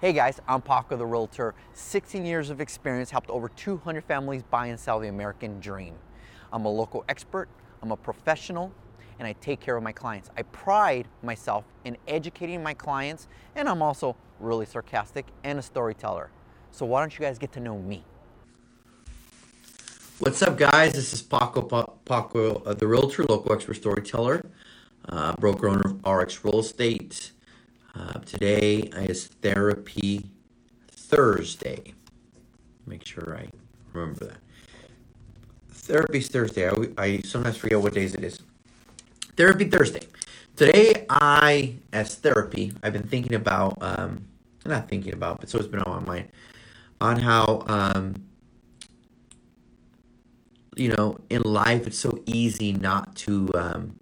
Hey guys, I'm Paco the Realtor. 16 years of experience, helped over 200 families buy and sell the American dream. I'm a local expert, I'm a professional, and I take care of my clients. I pride myself in educating my clients, and I'm also really sarcastic and a storyteller. So why don't you guys get to know me? What's up, guys? This is Paco, Paco uh, the Realtor, local expert storyteller, uh, broker owner of RX Real Estate. Uh, today is Therapy Thursday. Make sure I remember that. Therapy Thursday. I, I sometimes forget what days it is. Therapy Thursday. Today, I, as therapy, I've been thinking about, um, not thinking about, but so it's been on my mind, on how, um, you know, in life, it's so easy not to, um,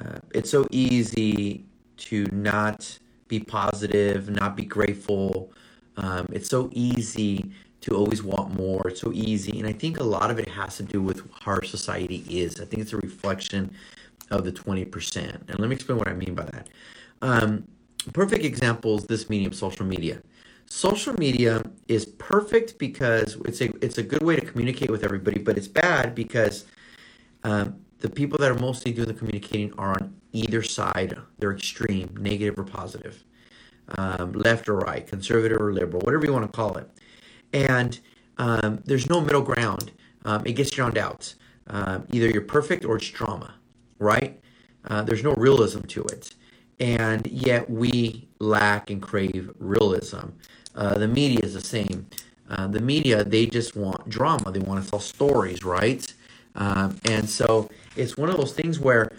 uh, it's so easy to not be positive, not be grateful. Um, it's so easy to always want more. It's so easy. And I think a lot of it has to do with how our society is. I think it's a reflection of the 20%. And let me explain what I mean by that. Um, perfect example is this medium, social media. Social media is perfect because it's a it's a good way to communicate with everybody, but it's bad because um, the people that are mostly doing the communicating are on either side. They're extreme, negative or positive, um, left or right, conservative or liberal, whatever you want to call it. And um, there's no middle ground. Um, it gets drowned out. Um, either you're perfect or it's drama, right? Uh, there's no realism to it. And yet we lack and crave realism. Uh, the media is the same. Uh, the media, they just want drama. They want to tell stories, right? Um, and so it's one of those things where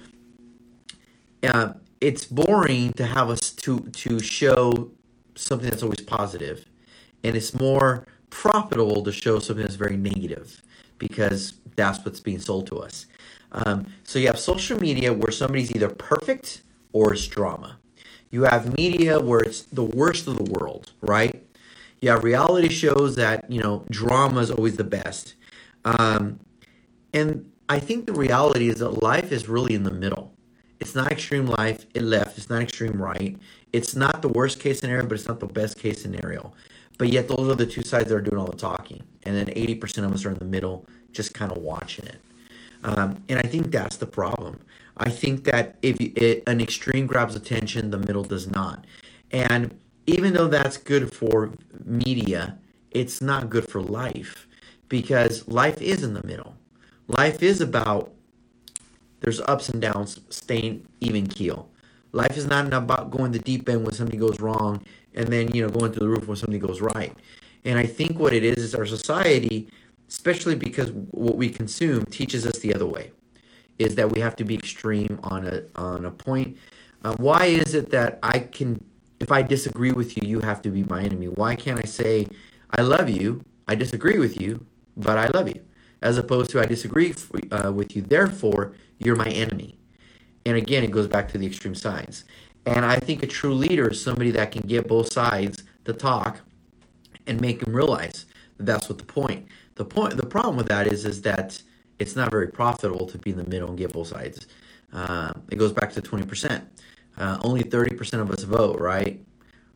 uh, it's boring to have us to to show something that's always positive, and it's more profitable to show something that's very negative because that's what's being sold to us. Um, so you have social media where somebody's either perfect or it's drama. You have media where it's the worst of the world, right? You have reality shows that you know drama is always the best. Um, and I think the reality is that life is really in the middle. It's not extreme life, it left. It's not extreme right. It's not the worst case scenario, but it's not the best case scenario. But yet, those are the two sides that are doing all the talking. And then 80% of us are in the middle, just kind of watching it. Um, and I think that's the problem. I think that if it, an extreme grabs attention, the middle does not. And even though that's good for media, it's not good for life because life is in the middle. Life is about there's ups and downs, staying even keel. Life is not about going the deep end when something goes wrong and then you know going to the roof when something goes right. And I think what it is is our society, especially because what we consume teaches us the other way, is that we have to be extreme on a on a point. Uh, why is it that I can, if I disagree with you, you have to be my enemy? Why can't I say I love you? I disagree with you, but I love you as opposed to I disagree uh, with you, therefore you're my enemy. And again, it goes back to the extreme sides. And I think a true leader is somebody that can get both sides to talk and make them realize that that's what the point. The point, the problem with that is, is that it's not very profitable to be in the middle and get both sides. Uh, it goes back to 20%. Uh, only 30% of us vote, right?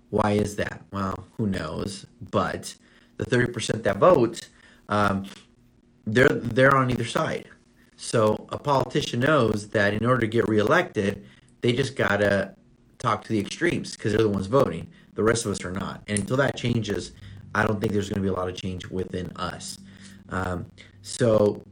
Why is that? Well, who knows? But the 30% that vote, um, they're they're on either side. So a politician knows that in order to get reelected, they just gotta talk to the extremes because they're the ones voting. The rest of us are not. And until that changes, I don't think there's going to be a lot of change within us. Um, so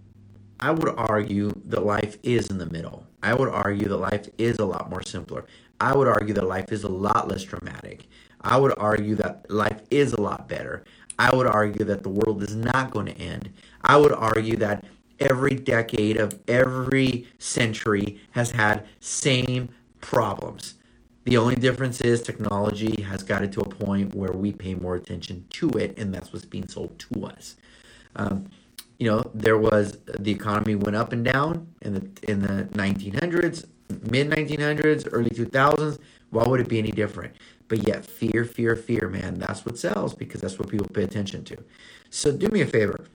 I would argue that life is in the middle. I would argue that life is a lot more simpler. I would argue that life is a lot less dramatic. I would argue that life is a lot better. I would argue that the world is not going to end. I would argue that every decade of every century has had same problems. The only difference is technology has got it to a point where we pay more attention to it, and that's what's being sold to us. Um, you know, there was the economy went up and down in the in the 1900s, mid 1900s, early 2000s. Why would it be any different? But yet, fear, fear, fear, man, that's what sells because that's what people pay attention to. So, do me a favor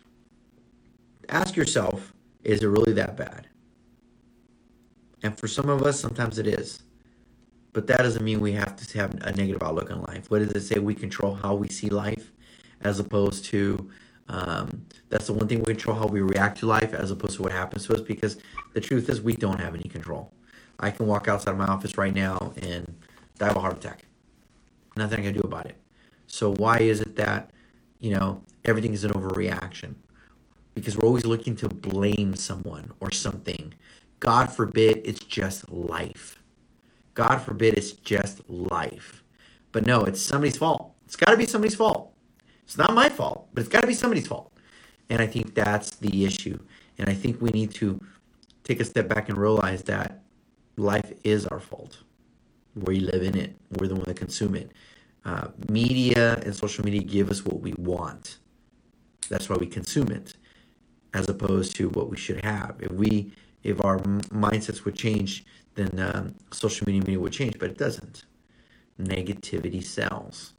ask yourself is it really that bad? And for some of us, sometimes it is. but that doesn't mean we have to have a negative outlook on life. What does it say? We control how we see life, as opposed to um, that's the one thing we control how we react to life, as opposed to what happens to us. Because the truth is, we don't have any control. I can walk outside of my office right now and die of a heart attack. Nothing I can do about it. So why is it that you know everything is an overreaction? Because we're always looking to blame someone or something. God forbid it's just life. God forbid it's just life. But no, it's somebody's fault. It's got to be somebody's fault. It's not my fault, but it's got to be somebody's fault. And I think that's the issue. And I think we need to take a step back and realize that life is our fault. We live in it. We're the one that consume it. Uh, media and social media give us what we want. That's why we consume it, as opposed to what we should have. If we, if our mindsets would change, then um, social media media would change. But it doesn't. Negativity sells.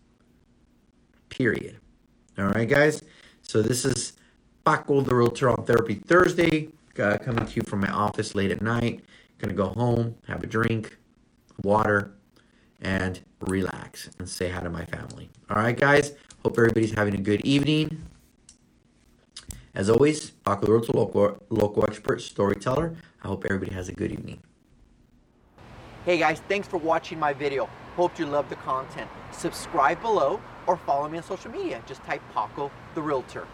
Period. All right, guys. So this is Paco the Realtor on Therapy Thursday, uh, coming to you from my office late at night. Gonna go home, have a drink, water, and relax and say hi to my family. All right, guys. Hope everybody's having a good evening. As always, Paco the local, local expert, storyteller. I hope everybody has a good evening. Hey guys, thanks for watching my video. Hope you love the content. Subscribe below or follow me on social media. Just type Paco the Realtor.